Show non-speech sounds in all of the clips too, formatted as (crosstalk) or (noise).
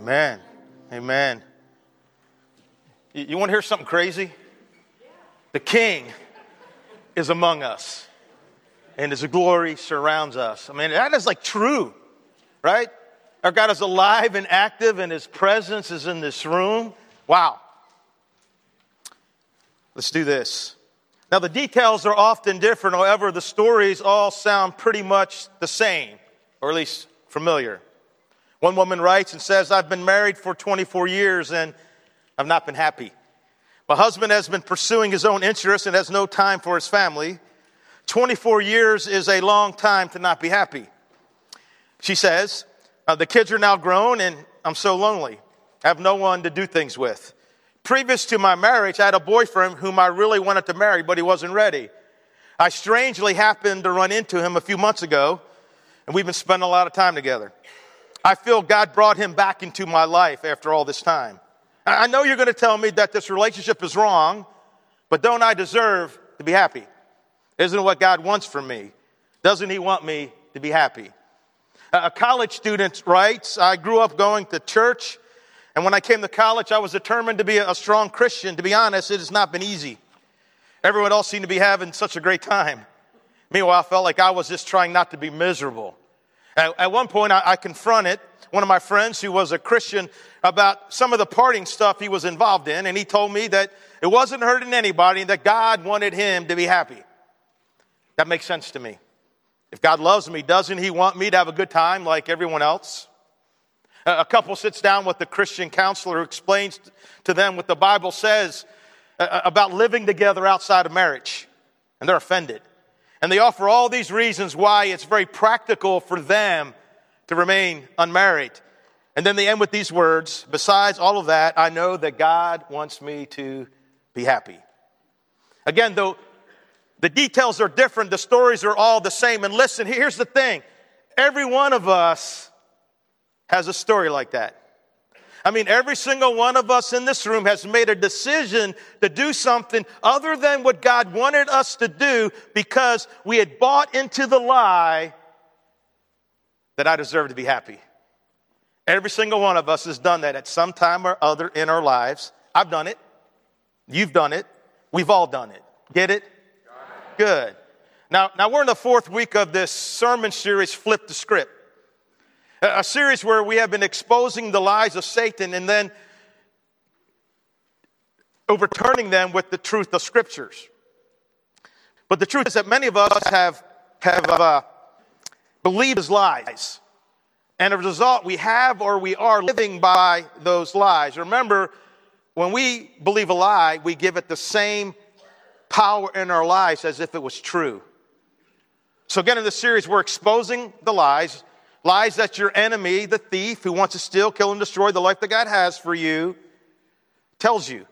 Amen. Amen. You, want to hear something crazy? The King is among us, and His glory surrounds us. I mean, that is like true, right? Our God is alive and active, and His presence is in this room. Wow. Let's do this. Now, the details are often different, however, the stories all sound pretty much the same, or at least familiar. One woman writes and says, I've been married for 24 years and I've not been happy. My husband has been pursuing his own interests and has no time for his family. 24 years is a long time to not be happy. She says, uh, The kids are now grown and I'm so lonely. I have no one to do things with. Previous to my marriage, I had a boyfriend whom I really wanted to marry, but he wasn't ready. I strangely happened to run into him a few months ago, and we've been spending a lot of time together. I feel God brought him back into my life after all this time. I know you're going to tell me that this relationship is wrong, but don't I deserve to be happy? Isn't it what God wants from me? Doesn't He want me to be happy? A college student writes, I grew up going to church, and when I came to college, I was determined to be a strong Christian. To be honest, it has not been easy. Everyone else seemed to be having such a great time. Meanwhile, I felt like I was just trying not to be miserable. At, at one point, I, I confronted one of my friends who was a Christian about some of the partying stuff he was involved in, and he told me that it wasn't hurting anybody and that God wanted him to be happy. That makes sense to me. If God loves me, doesn't he want me to have a good time like everyone else? A couple sits down with the Christian counselor who explains to them what the Bible says uh, uh, about living together outside of marriage, and they're offended. And they offer all these reasons why it's very practical for them to remain unmarried. And then they end with these words Besides all of that, I know that God wants me to be happy. Again, though the details are different, the stories are all the same. And listen, here's the thing every one of us has a story like that. I mean, every single one of us in this room has made a decision to do something other than what God wanted us to do because we had bought into the lie that I deserve to be happy. Every single one of us has done that at some time or other in our lives. I've done it. You've done it. We've all done it. Get it? Good. Now, now we're in the fourth week of this sermon series, Flip the Script a series where we have been exposing the lies of Satan and then overturning them with the truth of scriptures. But the truth is that many of us have, have uh, believed his lies. And as a result, we have or we are living by those lies. Remember, when we believe a lie, we give it the same power in our lives as if it was true. So, again, in this series, we're exposing the lies Lies that your enemy, the thief who wants to steal, kill, and destroy the life that God has for you, tells you.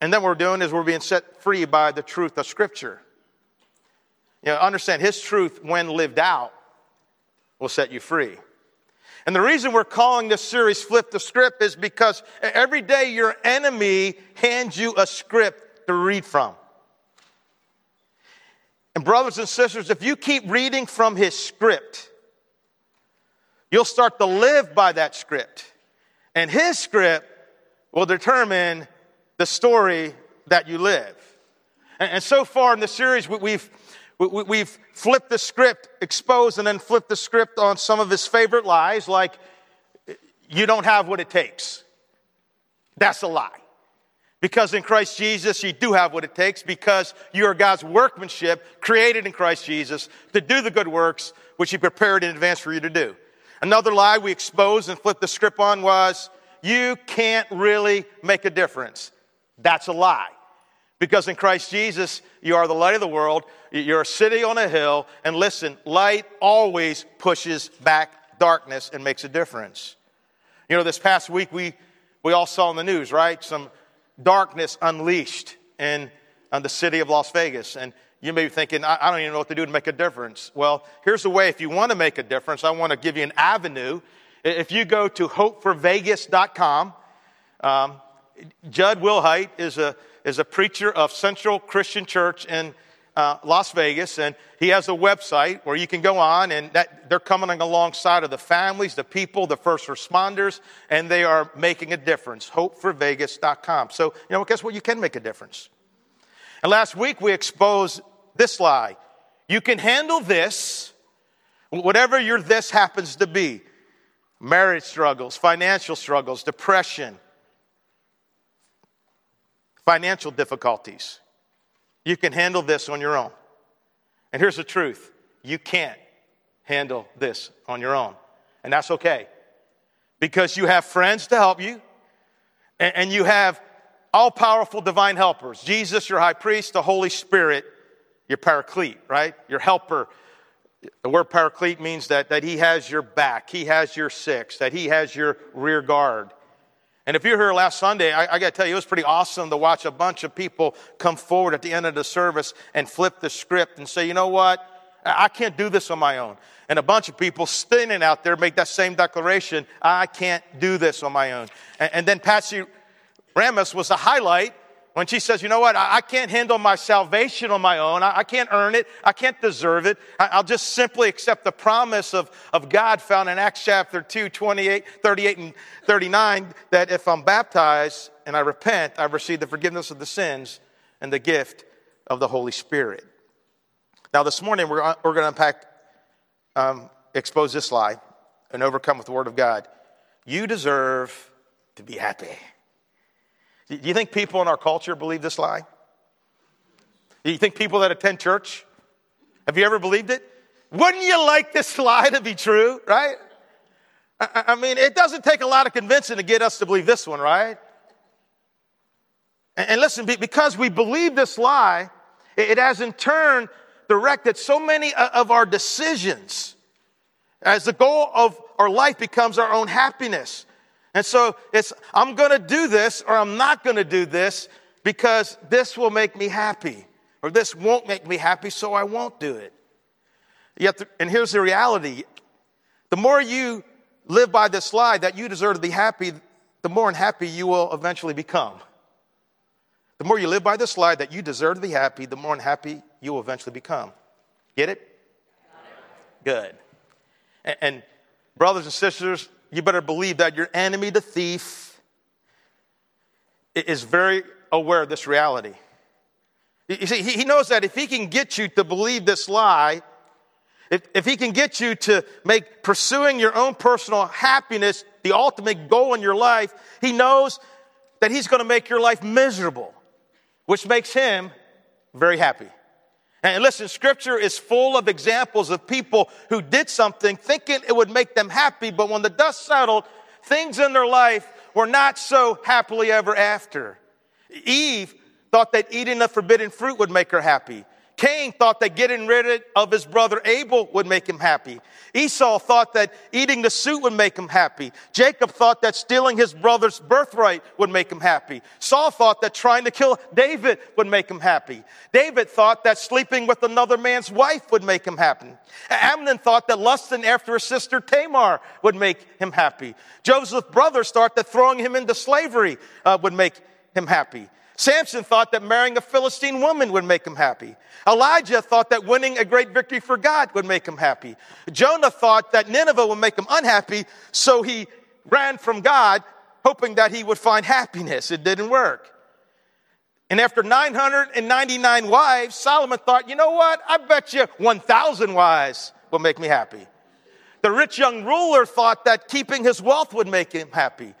And then what we're doing is we're being set free by the truth of Scripture. You know, understand His truth, when lived out, will set you free. And the reason we're calling this series Flip the Script is because every day your enemy hands you a script to read from. And, brothers and sisters, if you keep reading from his script, You'll start to live by that script. And his script will determine the story that you live. And, so far in the series, we've, we've flipped the script, exposed, and then flipped the script on some of his favorite lies, like, you don't have what it takes. That's a lie. Because in Christ Jesus, you do have what it takes because you are God's workmanship created in Christ Jesus to do the good works which He prepared in advance for you to do. Another lie we exposed and flipped the script on was you can't really make a difference. That's a lie. Because in Christ Jesus, you are the light of the world. You're a city on a hill. And listen, light always pushes back darkness and makes a difference. You know, this past week we, we all saw in the news, right? Some darkness unleashed in, in the city of Las Vegas. And you may be thinking, I, don't even know what to do to make a difference. Well, here's the way if you want to make a difference, I want to give you an avenue. If you go to hopeforvegas.com, um, Jud Wilhite is a, is a preacher of Central Christian Church in uh, Las Vegas, and he has a website where you can go on, and that, they're coming alongside of the families, the people, the first responders, and they are making a difference. HopeForVegas.com. So, you know, guess what? You can make a difference. And last week we exposed this lie. You can handle this, whatever your this happens to be marriage struggles, financial struggles, depression, financial difficulties. You can handle this on your own. And here's the truth you can't handle this on your own. And that's okay. Because you have friends to help you, and you have all powerful divine helpers Jesus, your high priest, the Holy Spirit, your paraclete, right? Your helper. The word paraclete means that, that he has your back, he has your six, that he has your rear guard. And if you were here last Sunday, I, I got to tell you, it was pretty awesome to watch a bunch of people come forward at the end of the service and flip the script and say, you know what? I can't do this on my own. And a bunch of people standing out there make that same declaration I can't do this on my own. And, and then Patsy Ramos was the highlight when she says, you know what, I, I can't handle my salvation on my own. I, I can't earn it. I can't deserve it. I, will just simply accept the promise of, of God found in Acts chapter 2, 28, 38, and 39, that if I'm baptized and I repent, I receive the forgiveness of the sins and the gift of the Holy Spirit. Now, this morning, we're, we're going to unpack, um, expose this lie and overcome with the Word of God. You deserve to be happy. Do you think people in our culture believe this lie? Do you think people that attend church? Have you ever believed it? Wouldn't you like this lie to be true, right? I mean, it doesn't take a lot of convincing to get us to believe this one, right? And listen, because we believe this lie, it has in turn directed so many of our decisions as the goal of our life becomes our own happiness. And so it's, I'm going to do this or I'm not going to do this because this will make me happy or this won't make me happy, so I won't do it. Yet, and here's the reality the more you live by this lie that you deserve to be happy, the more unhappy you will eventually become. The more you live by this lie that you deserve to be happy, the more unhappy you will eventually become. Get it? Good. And, and brothers and sisters, you better believe that your enemy, the thief, is very aware of this reality. You see, he knows that if he can get you to believe this lie, if, if he can get you to make pursuing your own personal happiness the ultimate goal in your life, he knows that he's going to make your life miserable, which makes him very happy. And listen, scripture is full of examples of people who did something thinking it would make them happy, but when the dust settled, things in their life were not so happily ever after. Eve thought that eating the forbidden fruit would make her happy. Cain thought that getting rid of his brother Abel would make him happy. Esau thought that eating the suit would make him happy. Jacob thought that stealing his brother's birthright would make him happy. Saul thought that trying to kill David would make him happy. David thought that sleeping with another man's wife would make him happy. Amnon thought that lusting after his sister Tamar would make him happy. Joseph's brothers thought that throwing him into slavery uh, would make him happy. Samson thought that marrying a Philistine woman would make him happy. Elijah thought that winning a great victory for God would make him happy. Jonah thought that Nineveh would make him unhappy, so he ran from God, hoping that he would find happiness. It didn't work. And after 999 wives, Solomon thought, you know what? I bet you 1,000 wives will make me happy. The rich young ruler thought that keeping his wealth would make him happy.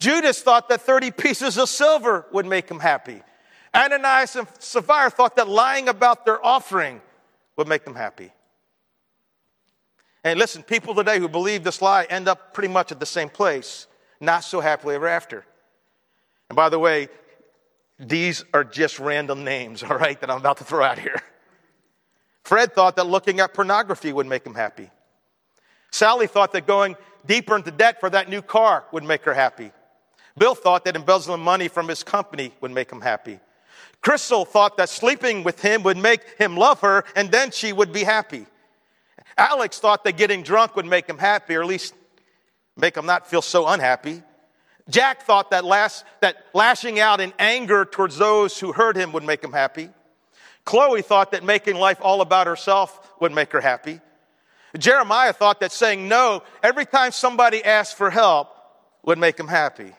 Judas thought that 30 pieces of silver would make him happy. Ananias and Sapphira thought that lying about their offering would make them happy. And listen, people today who believe this lie end up pretty much at the same place, not so happily ever after. And by the way, these are just random names, (laughs) all right, that I'm about to throw out here. Fred thought that looking at pornography would make him happy. Sally thought that going deeper into debt for that new car would make her happy. Bill thought that embezzling money from his company would make him happy. Crystal thought that sleeping with him would make him love her and then she would be happy. Alex thought that getting drunk would make him happy, or at least make him not feel so unhappy. Jack thought that, last, that lashing out in anger towards those who hurt him would make him happy. Chloe thought that making life all about herself would make her happy. Jeremiah thought that saying no every time somebody asked for help would make him happy.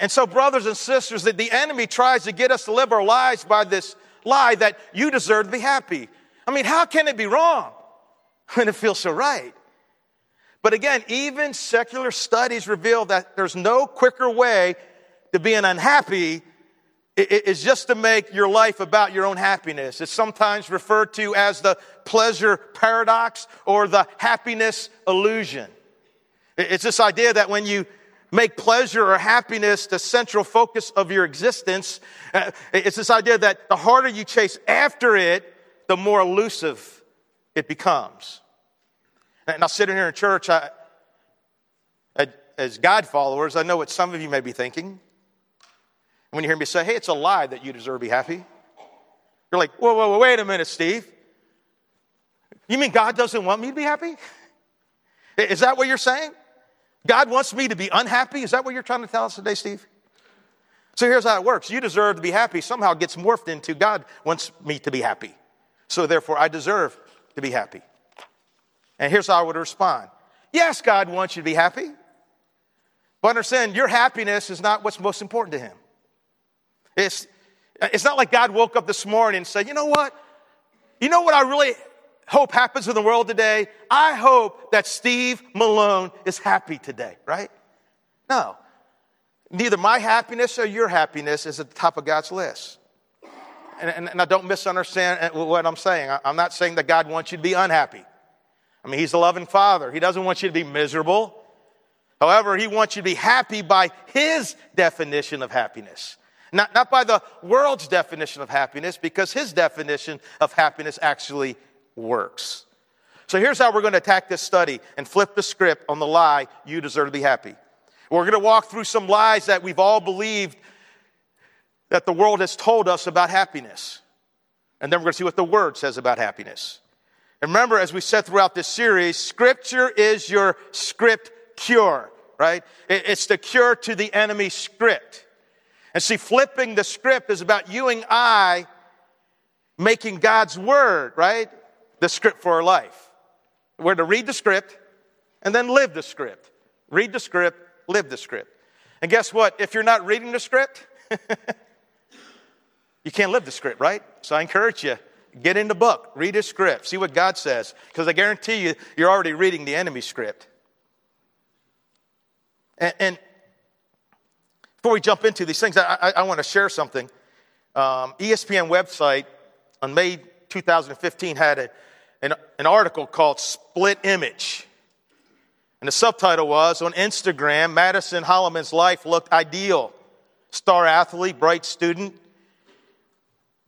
And so, brothers and sisters, that the enemy tries to get us to live our lives by this lie that you deserve to be happy. I mean, how can it be wrong (laughs) when it feels so right? But again, even secular studies reveal that there's no quicker way to being unhappy is just to make your life about your own happiness. It's sometimes referred to as the pleasure paradox or the happiness illusion. It's this idea that when you make pleasure or happiness the central focus of your existence, uh, it's this idea that the harder you chase after it, the more elusive it becomes. And I sitting here in church, I, as God followers, I know what some of you may be thinking. When you hear me say, hey, it's a lie that you deserve to be happy, you're like, whoa, whoa, whoa, wait a minute, Steve. You mean God doesn't want me to be happy? Is that what you're saying? God wants me to be unhappy? Is that what you're trying to tell us today, Steve? So here's how it works. You deserve to be happy somehow gets morphed into God wants me to be happy. So therefore, I deserve to be happy. And here's how I would respond. Yes, God wants you to be happy. But understand, your happiness is not what's most important to Him. It's, it's not like God woke up this morning and said, you know what? You know what I really hope happens in the world today? I hope that Steve Malone is happy today, right? No. Neither my happiness or your happiness is at the top of God's list. And, and, and I don't misunderstand what I'm saying. I, I'm not saying that God wants you to be unhappy. I mean, He's a loving Father. He doesn't want you to be miserable. However, He wants you to be happy by His definition of happiness. Not, not by the world's definition of happiness, because his definition of happiness actually works. So here's how we're going to attack this study and flip the script on the lie you deserve to be happy. We're going to walk through some lies that we've all believed that the world has told us about happiness. And then we're going to see what the word says about happiness. And remember, as we said throughout this series, scripture is your script cure, right? It's the cure to the enemy script. And see, flipping the script is about you and I making God's word, right? The script for our life. We're to read the script and then live the script. Read the script, live the script. And guess what? If you're not reading the script, (laughs) you can't live the script, right? So I encourage you, get in the book, read the script, see what God says, because I guarantee you, you're already reading the enemy script. And, and before we jump into these things, I, I, I want to share something. Um, ESPN website on May 2015 had a, an, an article called Split Image. And the subtitle was On Instagram, Madison Holleran's life looked ideal. Star athlete, bright student,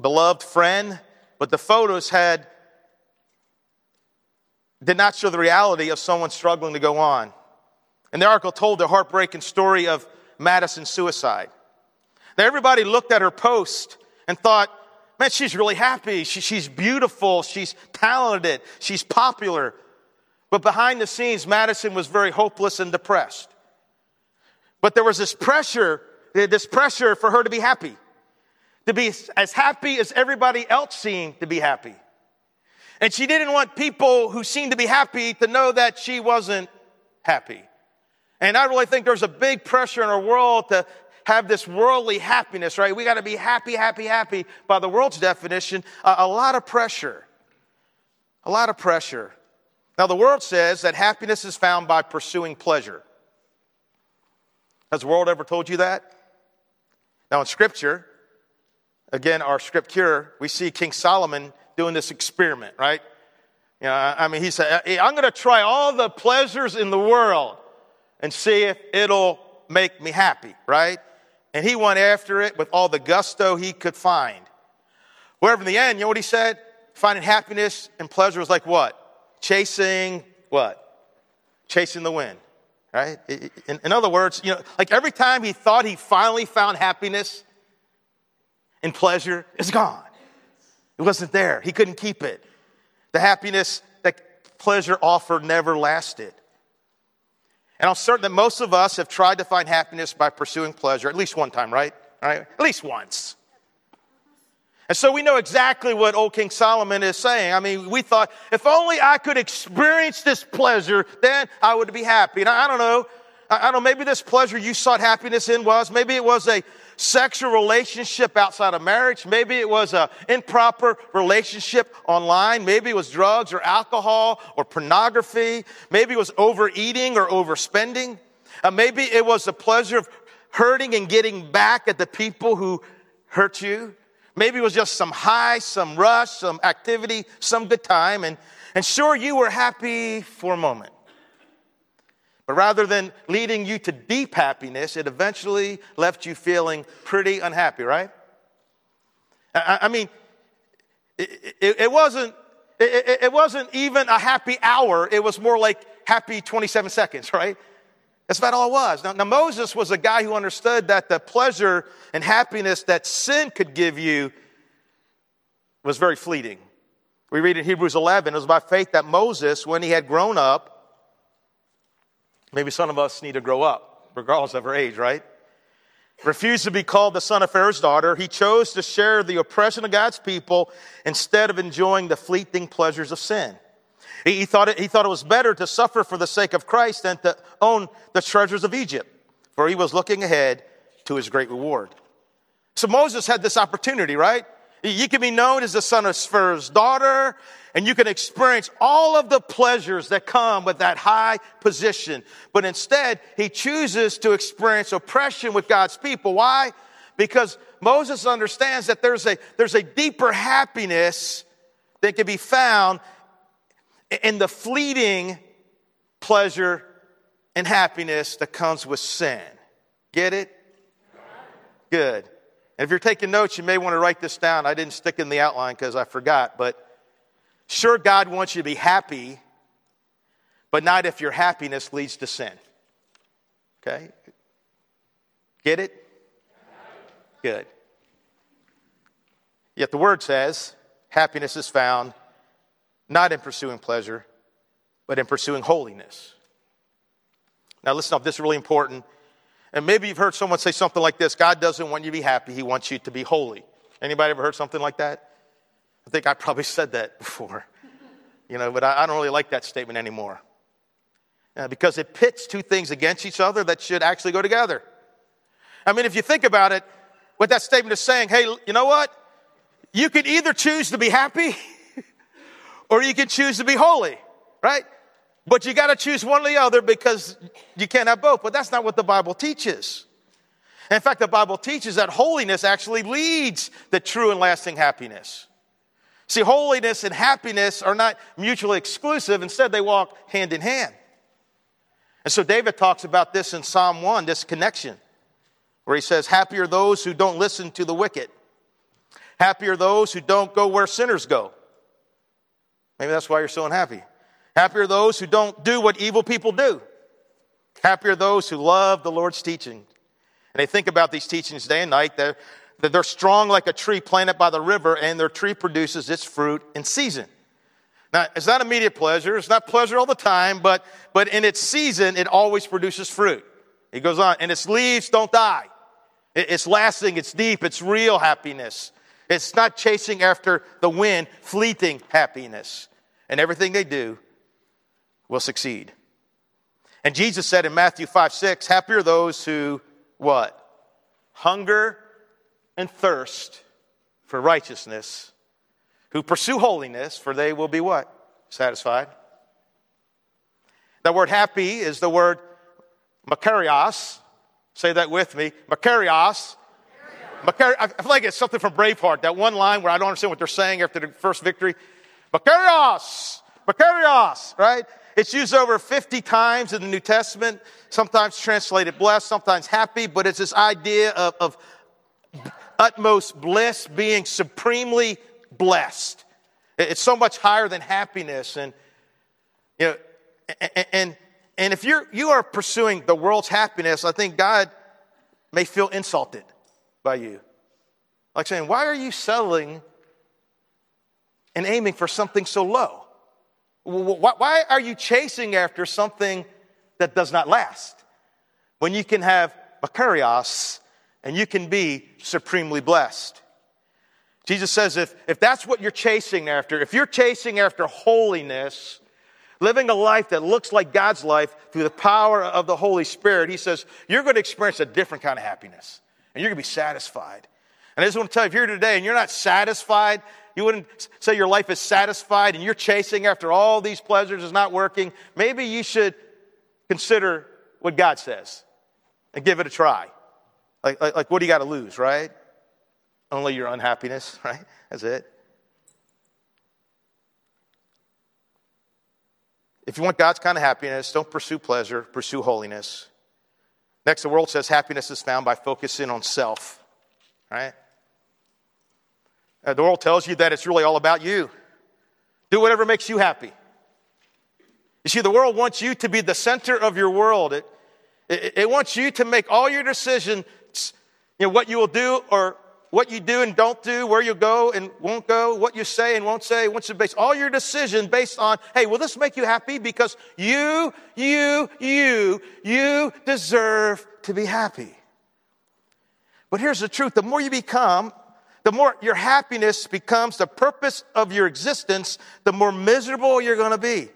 beloved friend, but the photos had did not show the reality of someone struggling to go on. And the article told the heartbreaking story of Madison's suicide. Now, everybody looked at her post and thought, man, she's really happy. She, she's beautiful. She's talented. She's popular. But behind the scenes, Madison was very hopeless and depressed. But there was this pressure, this pressure for her to be happy, to be as happy as everybody else seemed to be happy. And she didn't want people who seemed to be happy to know that she wasn't happy. And I really think there's a big pressure in our world to have this worldly happiness, right? We got to be happy, happy, happy. By the world's definition, a, a lot of pressure. A lot of pressure. Now, the world says that happiness is found by pursuing pleasure. Has the world ever told you that? Now, in Scripture, again, our scripture, we see King Solomon doing this experiment, right? You know, I mean, he said, I'm going to try all the pleasures in the world and see if it'll make me happy, right? And he went after it with all the gusto he could find. Wherever in the end, you know what he said? Finding happiness and pleasure was like what? Chasing what? Chasing the wind, right? In, in other words, you know, like every time he thought he finally found happiness and pleasure, it's gone. It wasn't there. He couldn't keep it. The happiness that pleasure offered never lasted. And I'm certain that most of us have tried to find happiness by pursuing pleasure at least one time, right? right? At least once. And so we know exactly what old King Solomon is saying. I mean, we thought, if only I could experience this pleasure, then I would be happy. And I don't know, I don't know, maybe this pleasure you sought happiness in was, maybe it was a sexual relationship outside of marriage. Maybe it was an improper relationship online. Maybe it was drugs or alcohol or pornography. Maybe it was overeating or overspending. Uh, maybe it was the pleasure of hurting and getting back at the people who hurt you. Maybe it was just some high, some rush, some activity, some good time. And, and sure, you were happy for a moment. But rather than leading you to deep happiness, it eventually left you feeling pretty unhappy, right? I, I mean, it, it, it wasn't, it, it, wasn't even a happy hour. It was more like happy 27 seconds, right? That's about all it was. Now, now, Moses was a guy who understood that the pleasure and happiness that sin could give you was very fleeting. We read in Hebrews 11, it was by faith that Moses, when he had grown up, Maybe some of us need to grow up, regardless of our age, right? Refused to be called the son of Pharaoh's daughter. He chose to share the oppression of God's people instead of enjoying the fleeting pleasures of sin. He, he, thought it, he thought it was better to suffer for the sake of Christ than to own the treasures of Egypt, for he was looking ahead to his great reward. So Moses had this opportunity, right? You can be known as the son of Pharaoh's daughter, and you can experience all of the pleasures that come with that high position. But instead, he chooses to experience oppression with God's people. Why? Because Moses understands that there's a, there's a deeper happiness that can be found in the fleeting pleasure and happiness that comes with sin. Get it? Good. And if you're taking notes, you may want to write this down. I didn't stick in the outline because I forgot, but sure, God wants you to be happy, but not if your happiness leads to sin. Okay? Get it? Good. Yet the word says happiness is found not in pursuing pleasure, but in pursuing holiness. Now, listen up, this is really important. And maybe you've heard someone say something like this God doesn't want you to be happy, He wants you to be holy. Anybody ever heard something like that? I think I probably (laughs) said that before, you know, but I, I don't really like that statement anymore. Because it pits two things against each other that should actually go together. I mean, if you think about it, what that statement is saying, hey, you know what? You can either choose to be happy (laughs) or you can choose to be holy, right? But you got to choose one or the other because you can't have both. But that's not what the Bible teaches. In fact, the Bible teaches that holiness actually leads to true and lasting happiness. See, holiness and happiness are not mutually exclusive. Instead, they walk hand in hand. And so David talks about this in Psalm 1, this connection, where he says, Happy are those who don't listen to the wicked. Happy are those who don't go where sinners go. Maybe that's why you're so unhappy. Happy are those who don't do what evil people do. Happy are those who love the Lord's teaching. And they think about these teachings day and night. They're, they're strong like a tree planted by the river, and their tree produces its fruit in season. Now, it's not immediate pleasure. It's not pleasure all the time, but, but in its season, it always produces fruit. He goes on, and its leaves don't die. It's lasting, it's deep, it's real happiness. It's not chasing after the wind, fleeting happiness. And everything they do will succeed. And Jesus said in Matthew 5 6, Happy are those who what? Hunger and thirst for righteousness, who pursue holiness, for they will be what? Satisfied. That word happy is the word makarios. Say that with me. Makarios. Makarios. I feel like it's something from Braveheart, that one line where I don't understand what they're saying after the first victory. Makarios. Makarios, right? It's used over 50 times in the New Testament, sometimes translated blessed, sometimes happy, but it's this idea of, of utmost bliss, being supremely blessed. It's so much higher than happiness. And, you know, and, and, and if you're, you are pursuing the world's happiness, I think God may feel insulted by you. Like saying, why are you settling and aiming for something so low? Why are you chasing after something that does not last when you can have makarios and you can be supremely blessed? Jesus says if, if that's what you're chasing after, if you're chasing after holiness, living a life that looks like God's life through the power of the Holy Spirit, he says you're going to experience a different kind of happiness and you're going to be satisfied. And I just want to tell you, if you're here today and you're not satisfied, you wouldn't say your life is satisfied and you're chasing after all these pleasures is not working, maybe you should consider what God says and give it a try. Like, like, like what do you got to lose, right? Only your unhappiness, (laughs) right? That's it. If you want God's kind of happiness, don't pursue pleasure, pursue holiness. Next, the world says happiness is found by focusing on self, right? Uh, the world tells you that it's really all about you. Do whatever makes you happy. You see, the world wants you to be the center of your world. It, it, it wants you to make all your decisions, you know, what you will do or what you do and don't do, where you go and won't go, what you say and won't say, what's to base all your decision based on, hey, will this make you happy? Because you, you, you, you deserve to be happy. But here's the truth the more you become, the more your happiness becomes the purpose of your existence, the more miserable you're going to be.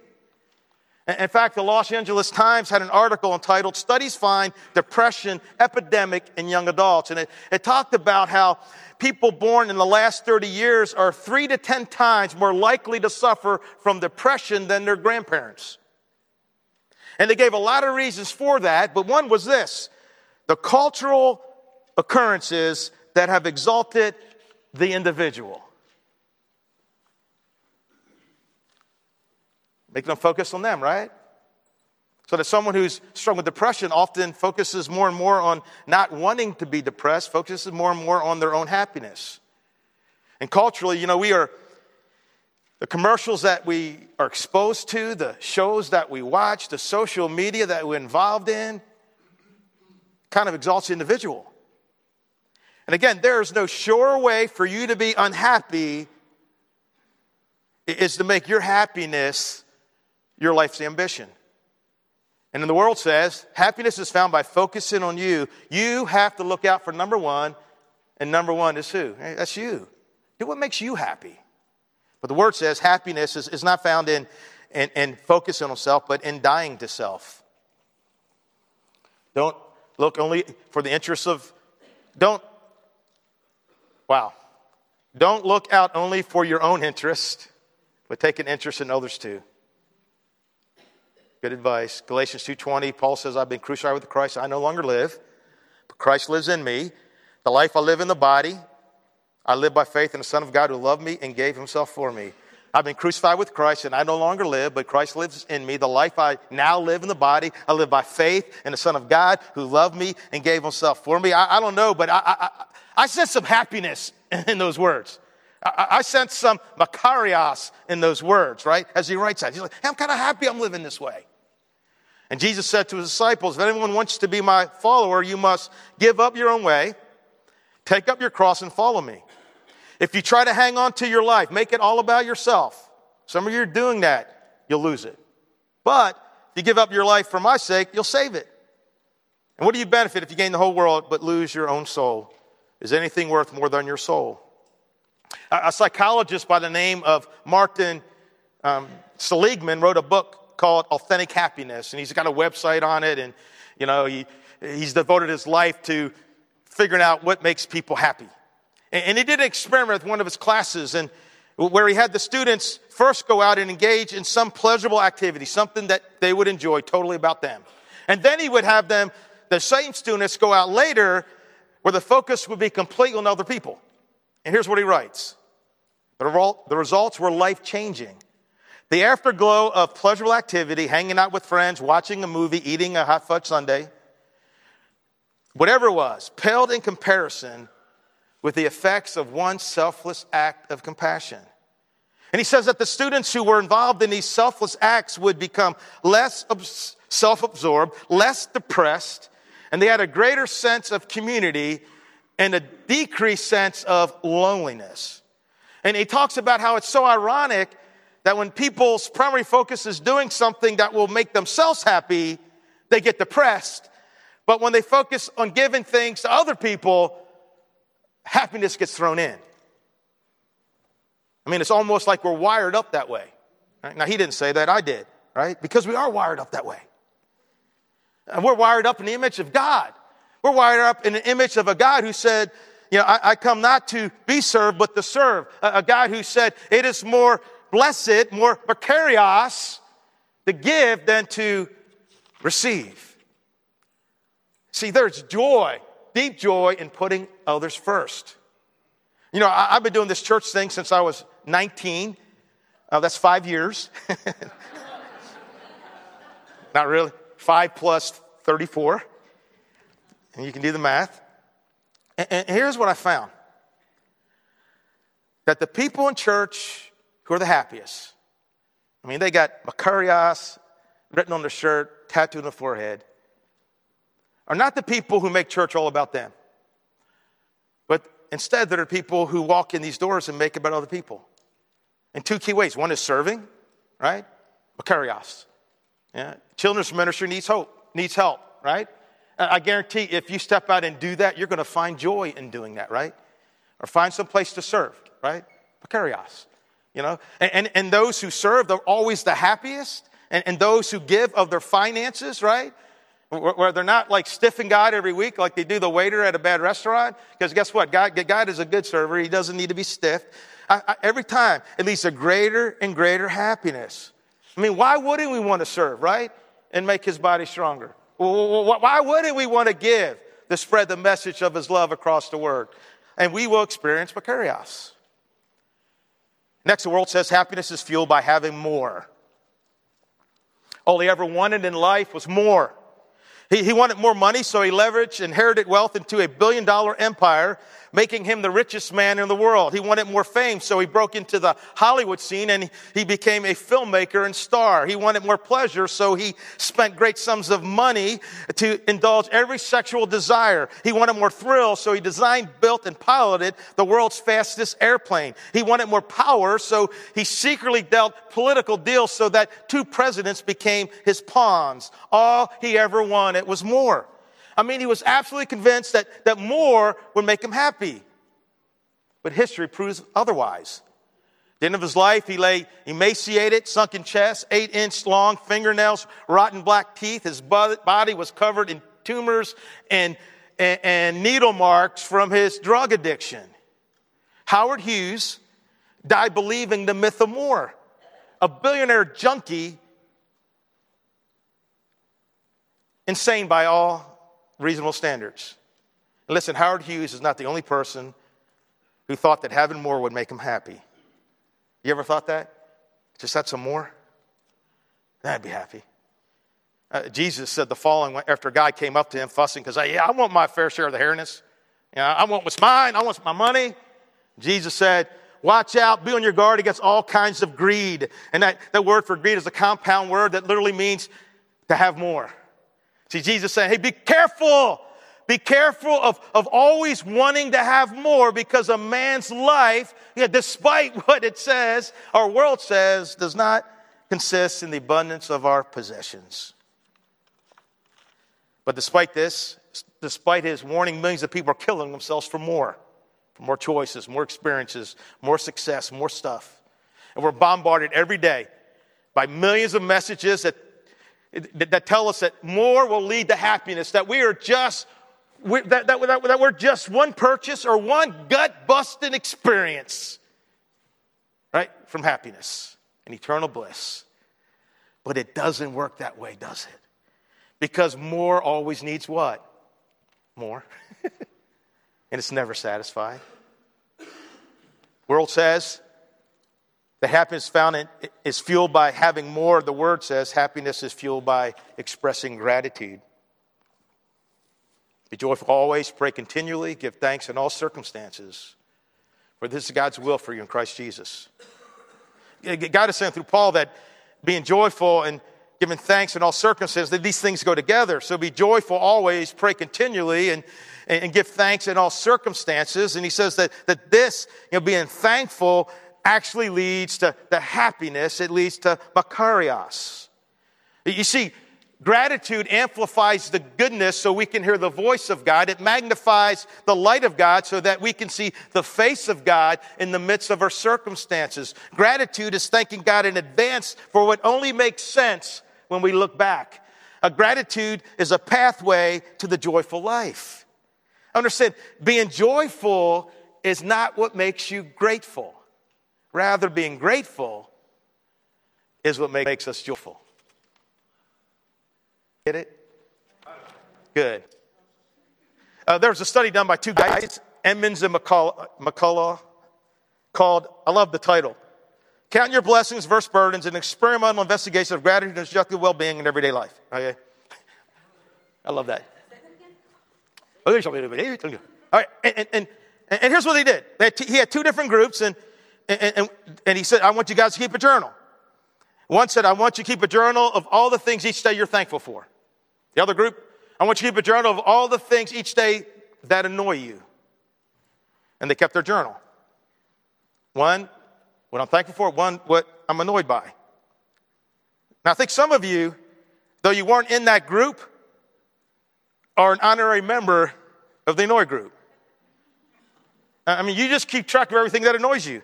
In fact, the Los Angeles Times had an article entitled Studies Find Depression Epidemic in Young Adults. And it, it, talked about how people born in the last 30 years are three to 10 times more likely to suffer from depression than their grandparents. And they gave a lot of reasons for that, but one was this the cultural occurrences that have exalted the individual. Making them focus on them, right? So that someone who's struggling with depression often focuses more and more on not wanting to be depressed, focuses more and more on their own happiness. And culturally, you know, we are, the commercials that we are exposed to, the shows that we watch, the social media that we're involved in, kind of exalts the individual. And again, there is no sure way for you to be unhappy is to make your happiness your life's ambition. And then the world says happiness is found by focusing on you. You have to look out for number one, and number one is who? That's you. Do what makes you happy. But the word says happiness is, is not found in, in, in focusing on self, but in dying to self. Don't look only for the interests of, don't, wow. Don't look out only for your own interest, but take an interest in others too. Good advice. Galatians 2:20, Paul says, I've been crucified with Christ. I no longer live, but Christ lives in me. The life I live in the body, I live by faith in the Son of God who loved me and gave himself for me. I've been crucified with Christ and I no longer live, but Christ lives in me. The life I now live in the body, I live by faith in the Son of God who loved me and gave himself for me. I, I don't know, but I, I, I sense some happiness (laughs) in those words. I, I sense some makarios in those words, right? As he writes that. He's like, hey, I'm kind of happy I'm living this way. And Jesus said to his disciples, If anyone wants to be my follower, you must give up your own way, take up your cross, and follow me. If you try to hang on to your life, make it all about yourself, some of you are doing that, you'll lose it. But if you give up your life for my sake, you'll save it. And what do you benefit if you gain the whole world but lose your own soul? Is anything worth more than your soul? A, psychologist by the name of Martin um, Seligman wrote a book called Authentic Happiness, and he's got a website on it, and you know he, he's devoted his life to figuring out what makes people happy. And, he did an experiment with one of his classes, and where he had the students first go out and engage in some pleasurable activity, something that they would enjoy, totally about them, and then he would have them, the same students, go out later where the focus would be completely on other people. And here's what he writes. The results were life changing. The afterglow of pleasurable activity, hanging out with friends, watching a movie, eating a hot fudge sundae, whatever it was, paled in comparison with the effects of one selfless act of compassion. And he says that the students who were involved in these selfless acts would become less self absorbed, less depressed, and they had a greater sense of community and a decreased sense of loneliness. And he talks about how it's so ironic that when people's primary focus is doing something that will make themselves happy, they get depressed. But when they focus on giving things to other people, happiness gets thrown in. I mean, it's almost like we're wired up that way. Right? Now, he didn't say that, I did, right? Because we are wired up that way. And we're wired up in the image of God. We're wired up in the image of a God who said, you know, I, I come not to be served, but to serve. A, a God who said, it is more blessed, more makarios to give than to receive. See, there's joy, deep joy in putting others first. You know, I, have been doing this church thing since I was 19. Uh, that's five years. (laughs) Not really. Five plus 34. And you can do the math. And, and here's what I found that the people in church who are the happiest, I mean, they got Makarios written on their shirt, tattooed on the forehead, are not the people who make church all about them. But instead, there are people who walk in these doors and make about other people. In two key ways. One is serving, right? Makarios. Yeah. Children's ministry needs hope, needs help, right? I guarantee if you step out and do that, you're going to find joy in doing that, right? Or find some place to serve, right? Makarios. You know, and, and, and, those who serve, they're always the happiest. And, and those who give of their finances, right? Where they're not like stiffing God every week like they do the waiter at a bad restaurant. Because guess what? God, God is a good server. He doesn't need to be stiff. I, I, every time, it leads to greater and greater happiness. I mean, why wouldn't we want to serve, right? And make his body stronger? Why wouldn't we want to give to spread the message of his love across the world? And we will experience Makarios. Next, the world says happiness is fueled by having more. All he ever wanted in life was more. He, he wanted more money, so he leveraged inherited wealth into a billion dollar empire making him the richest man in the world. He wanted more fame, so he broke into the Hollywood scene and he became a filmmaker and star. He wanted more pleasure, so he spent great sums of money to indulge every sexual desire. He wanted more thrill, so he designed, built, and piloted the world's fastest airplane. He wanted more power, so he secretly dealt political deals so that two presidents became his pawns. All he ever wanted was more. I mean, he was absolutely convinced that, that more would make him happy. But history proves otherwise. At the end of his life, he lay emaciated, sunken chest, eight inch long fingernails, rotten black teeth. His body was covered in tumors and, and, and needle marks from his drug addiction. Howard Hughes died believing the myth of more. A billionaire junkie, insane by all reasonable standards. And listen, Howard Hughes is not the only person who thought that having more would make him happy. You ever thought that? Just had some more? I'd be happy. Uh, Jesus said the following after a guy came up to him fussing because, yeah, I want my fair share of the hairiness. You know, I want what's mine. I want my money. Jesus said, watch out, be on your guard against all kinds of greed. And that, that word for greed is a compound word that literally means to have more. See, Jesus saying, hey, be careful. Be careful of, of always wanting to have more because a man's life, yeah, despite (laughs) what it says, our world says, does not consist in the abundance of our possessions. But despite this, despite his warning, millions of people are killing themselves for more, for more choices, more experiences, more success, more stuff. And we're bombarded every day by millions of messages that that tell us that more will lead to happiness, that we are just, that, that, that, that we're just one purchase or one gut busting experience, right, from happiness and eternal bliss. But it doesn't work that way, does it? Because more always needs what? More. (laughs) and it's never satisfied. World says the happiness found in, is fueled by having more. The word says happiness is fueled by expressing gratitude. Be joyful always, pray continually, give thanks in all circumstances, for this is God's will for you in Christ Jesus. God is saying through Paul that being joyful and giving thanks in all circumstances, that these things go together. So be joyful always, pray continually, and, and give thanks in all circumstances. And he says that, that this, you know, being thankful, actually leads to the happiness, it leads to makarios. You see, Gratitude amplifies the goodness so we can hear the voice of God. It magnifies the light of God so that we can see the face of God in the midst of our circumstances. Gratitude is thanking God in advance for what only makes sense when we look back. A gratitude is a pathway to the joyful life. Understand, being joyful is not what makes you grateful. Rather, being grateful is what makes us joyful. Get it? Good. Uh, there was a study done by two guys, Emmons and McCullough, called, I love the title, Count Your Blessings versus Burdens, an experimental investigation of gratitude and subjective well being in everyday life. Okay? I love that. All right, and, and, and, and here's what they did. He had two different groups, and, and, and he said, I want you guys to keep a journal. One said, I want you to keep a journal of all the things each day you're thankful for. The other group, I want you to keep a journal of all the things each day that annoy you. And they kept their journal. One, what I'm thankful for, one, what I'm annoyed by. Now, I think some of you, though you weren't in that group, are an honorary member of the annoy group. I mean, you just keep track of everything that annoys you.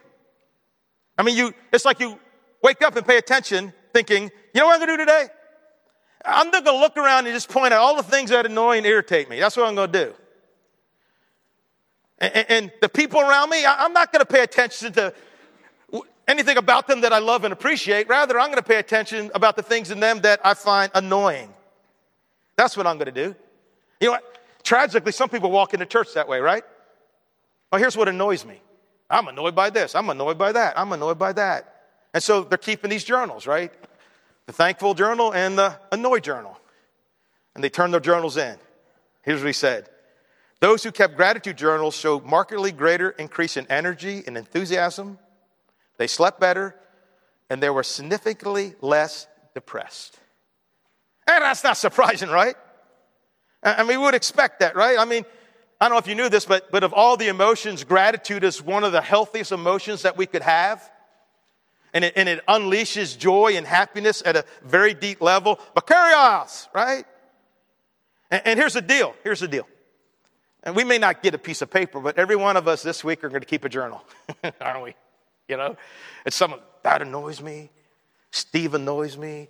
I mean, you, it's like you wake up and pay attention thinking, you know what I'm going to do today? I'm going to look around and just point out all the things that annoy and irritate me. That's what I'm going to do. And, and the people around me, I'm not going to pay attention to anything about them that I love and appreciate. Rather, I'm going to pay attention about the things in them that I find annoying. That's what I'm going to do. You know what? Tragically, some people walk into church that way, right? Well, here's what annoys me. I'm annoyed by this. I'm annoyed by that. I'm annoyed by that. And so they're keeping these journals, right? the thankful journal and the annoyed journal. And they turn their journals in. Here's what he said Those who kept gratitude journals showed markedly greater increase in energy and enthusiasm. They slept better, and they were significantly less depressed. And that's not surprising, right? I mean, we would expect that, right? I mean, I don't know if you knew this, but, but of all the emotions, gratitude is one of the healthiest emotions that we could have and it, and it unleashes joy and happiness at a very deep level. Makarios, right? And, and here's the deal. Here's the deal. And we may not get a piece of paper, but every one of us this week are going to keep a journal, (laughs) aren't we? You know, it's some that annoys me. Steve annoys me.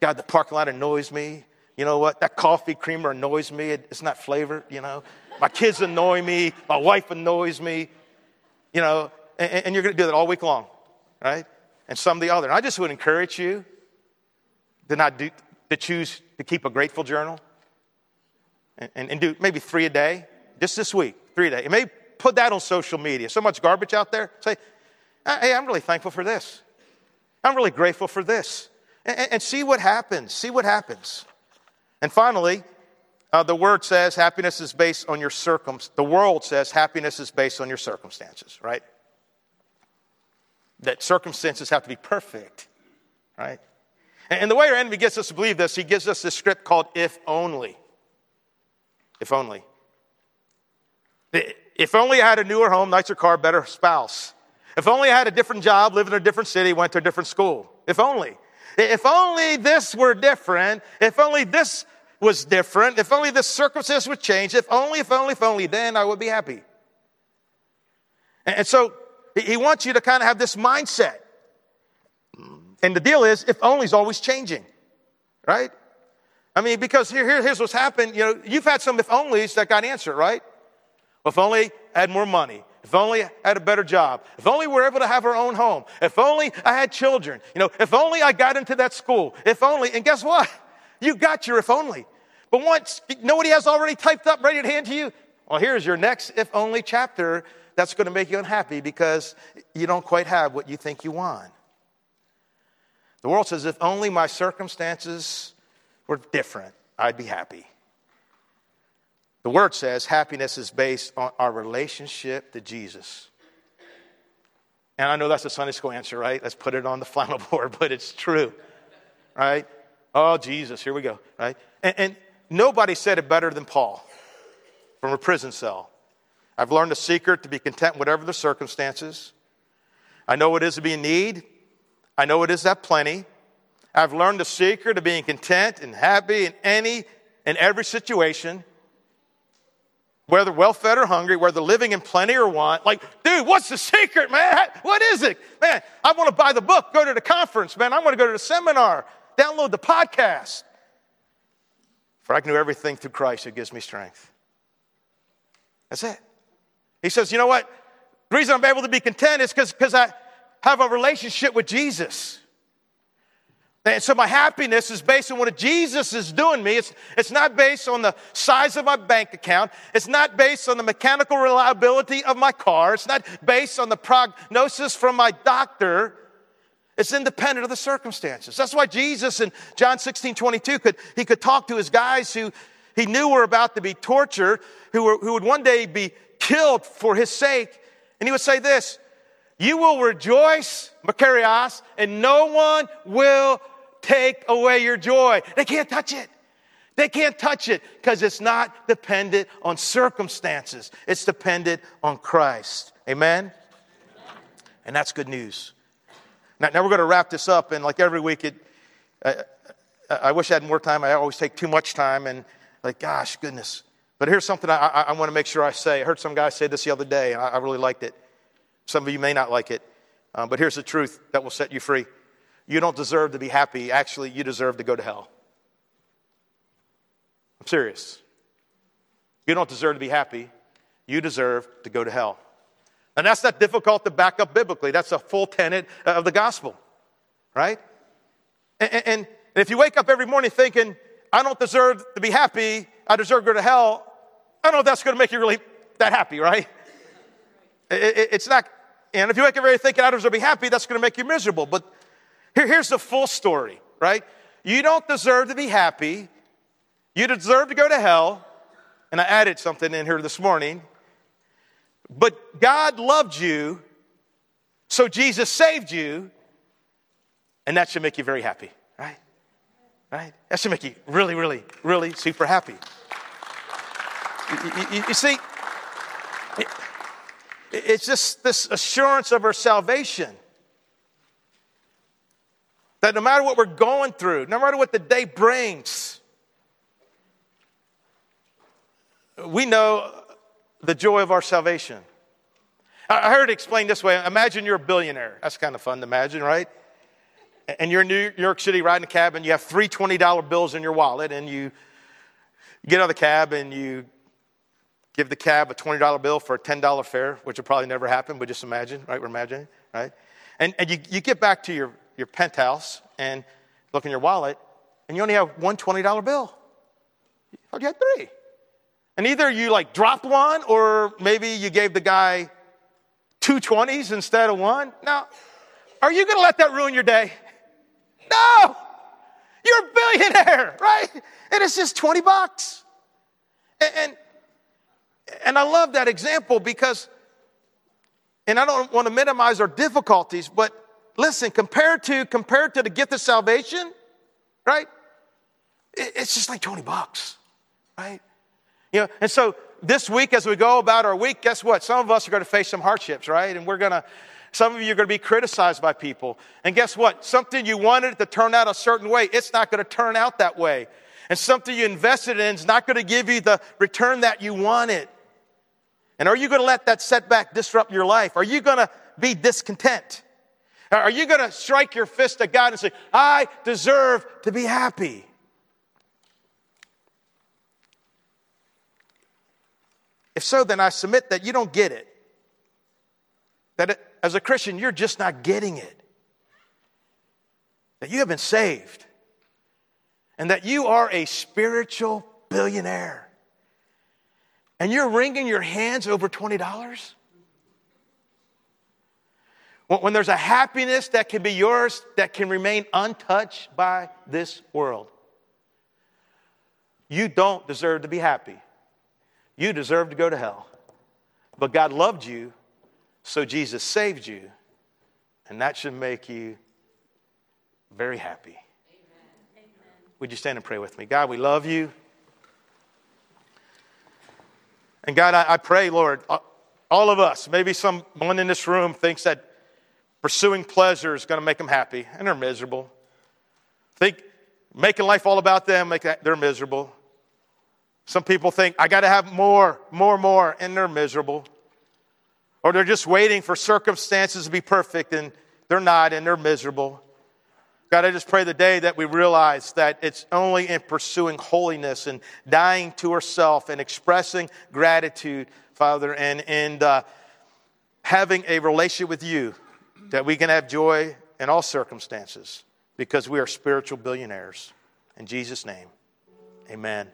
God, the parking lot annoys me. You know what? That coffee creamer annoys me. It's not flavored. You know, my kids annoy me. My wife annoys me. You know, and, and you're going to do that all week long, right? and some the other. And I just would encourage you to not do, to choose to keep a grateful journal and, and, and, do maybe three a day, just this week, three a day. And maybe put that on social media. So much garbage out there. Say, uh, hey, I'm really thankful for this. I'm really grateful for this. And, and see what happens. See what happens. And finally, uh, the word says happiness is based on your circum. The world says happiness is based on your circumstances, right? that circumstances have to be perfect, right? And the way our enemy gets us to believe this, he gives us this script called if only. If only. If only I had a newer home, nicer car, better spouse. If only I had a different job, lived in a different city, went to a different school. If only. If only this were different. If only this was different. If only this circumstance would change. If only, if only, if only, then I would be happy. And so he wants you to kind of have this mindset. And the deal is, if only is always changing, right? I mean, because here, here, here's what's happened. You know, you've had some if onlys that got answered, right? If only I had more money. If only I had a better job. If only we were able to have our own home. If only I had children. You know, if only I got into that school. If only, and guess what? You got your if only. But once nobody has already typed up, ready to hand to you, well, here's your next if only chapter that's going to make you unhappy because you don't quite have what you think you want. The world says, if only my circumstances were different, I'd be happy. The word says happiness is based on our relationship to Jesus. And I know that's a Sunday school answer, right? Let's put it on the (laughs) flannel board, but it's true, right? Oh, Jesus, here we go, right? And, and nobody said it better than Paul from a prison cell. I've learned the secret to be content whatever the circumstances. I know what it is to be in need. I know it is to have plenty. I've learned the secret of being content and happy in any and every situation, whether well fed or hungry, whether living in plenty or want. Like, dude, what's the secret, man? What is it? Man, I want to buy the book, go to the conference, man. I want to go to the seminar, download the podcast. For I can do everything through Christ who gives me strength. That's it. He says, you know what? The reason I'm able to be content is because I have a relationship with Jesus. And so my happiness is based on what Jesus is doing me. It's, it's not based on the size of my bank account. It's not based on the mechanical reliability of my car. It's not based on the prognosis from my doctor. It's independent of the circumstances. That's why Jesus in John 16, 22 could, he could talk to his guys who he knew were about to be tortured, who, were, who would one day be killed for his sake. And he would say this, you will rejoice, Makarios, and no one will take away your joy. They can't touch it. They can't touch it because it's not dependent on circumstances. It's dependent on Christ. Amen? And that's good news. Now, now we're going to wrap this up, and like every week, it, I, I wish I had more time. I always take too much time, and like, gosh, goodness. But here's something I, I, I want to make sure I say. I heard some guy say this the other day, and I, I really liked it. Some of you may not like it, uh, but here's the truth that will set you free. You don't deserve to be happy. Actually, you deserve to go to hell. I'm serious. You don't deserve to be happy. You deserve to go to hell. And that's not difficult to back up biblically. That's a full tenet uh, of the gospel, right? And, and, and if you wake up every morning thinking, I don't deserve to be happy, I deserve to go to hell, I don't know if that's going to make you really that happy, right? It, it, it's not, and if you wake up every day thinking I deserve to be happy, that's going to make you miserable. But here, here's the full story, right? You don't deserve to be happy. You deserve to go to hell. And I added something in here this morning. But God loved you, so Jesus saved you, and that should make you very happy, right? Right? That should make you really, really, really super happy. You, you, you see, it, it's just this assurance of our salvation. That no matter what we're going through, no matter what the day brings, we know the joy of our salvation. I heard it explained this way Imagine you're a billionaire. That's kind of fun to imagine, right? And you're in New York City riding a cab and you have three $20 bills in your wallet and you get out of the cab and you give the cab a $20 bill for a $10 fare, which will probably never happen, but just imagine, right? We're imagining, right? And, and you, you get back to your, your penthouse and look in your wallet, and you only have one $20 bill. You had three. And either you like dropped one, or maybe you gave the guy two 20s instead of one. Now, are you going to let that ruin your day? No! You're a billionaire, (laughs) right? And it's just 20 bucks. And, and, and I love that example because, and I don't want to minimize our difficulties, but listen, compared to compared to the gift of salvation, right? It's just like 20 bucks, right? You know, and so this week as we go about our week, guess what? Some of us are going to face some hardships, right? And we're going to some of you are going to be criticized by people. And guess what? Something you wanted to turn out a certain way, it's not going to turn out that way. And something you invested in is not going to give you the return that you wanted. And are you going to let that setback disrupt your life? Are you going to be discontent? Are you going to strike your fist at God and say, I deserve to be happy? If so, then I submit that you don't get it. That it, as a Christian, you're just not getting it. That you have been saved. And that you are a spiritual billionaire. And you're wringing your hands over $20? When there's a happiness that can be yours that can remain untouched by this world. You don't deserve to be happy. You deserve to go to hell. But God loved you, so Jesus saved you, and that should make you very happy. Amen. Would you stand and pray with me? God, we love you. And God, I, I pray, Lord, all of us, maybe someone in this room thinks that pursuing pleasure is going to make them happy, and they're miserable. think making life all about them, make that, they're miserable. Some people think, I got to have more, more, more, and they're miserable. Or they're just waiting for circumstances to be perfect, and they're not, and they're miserable. God, I just pray the day that we realize that it's only in pursuing holiness and dying to ourselves and expressing gratitude, Father, and, and uh, having a relationship with you that we can have joy in all circumstances because we are spiritual billionaires. In Jesus' name, amen.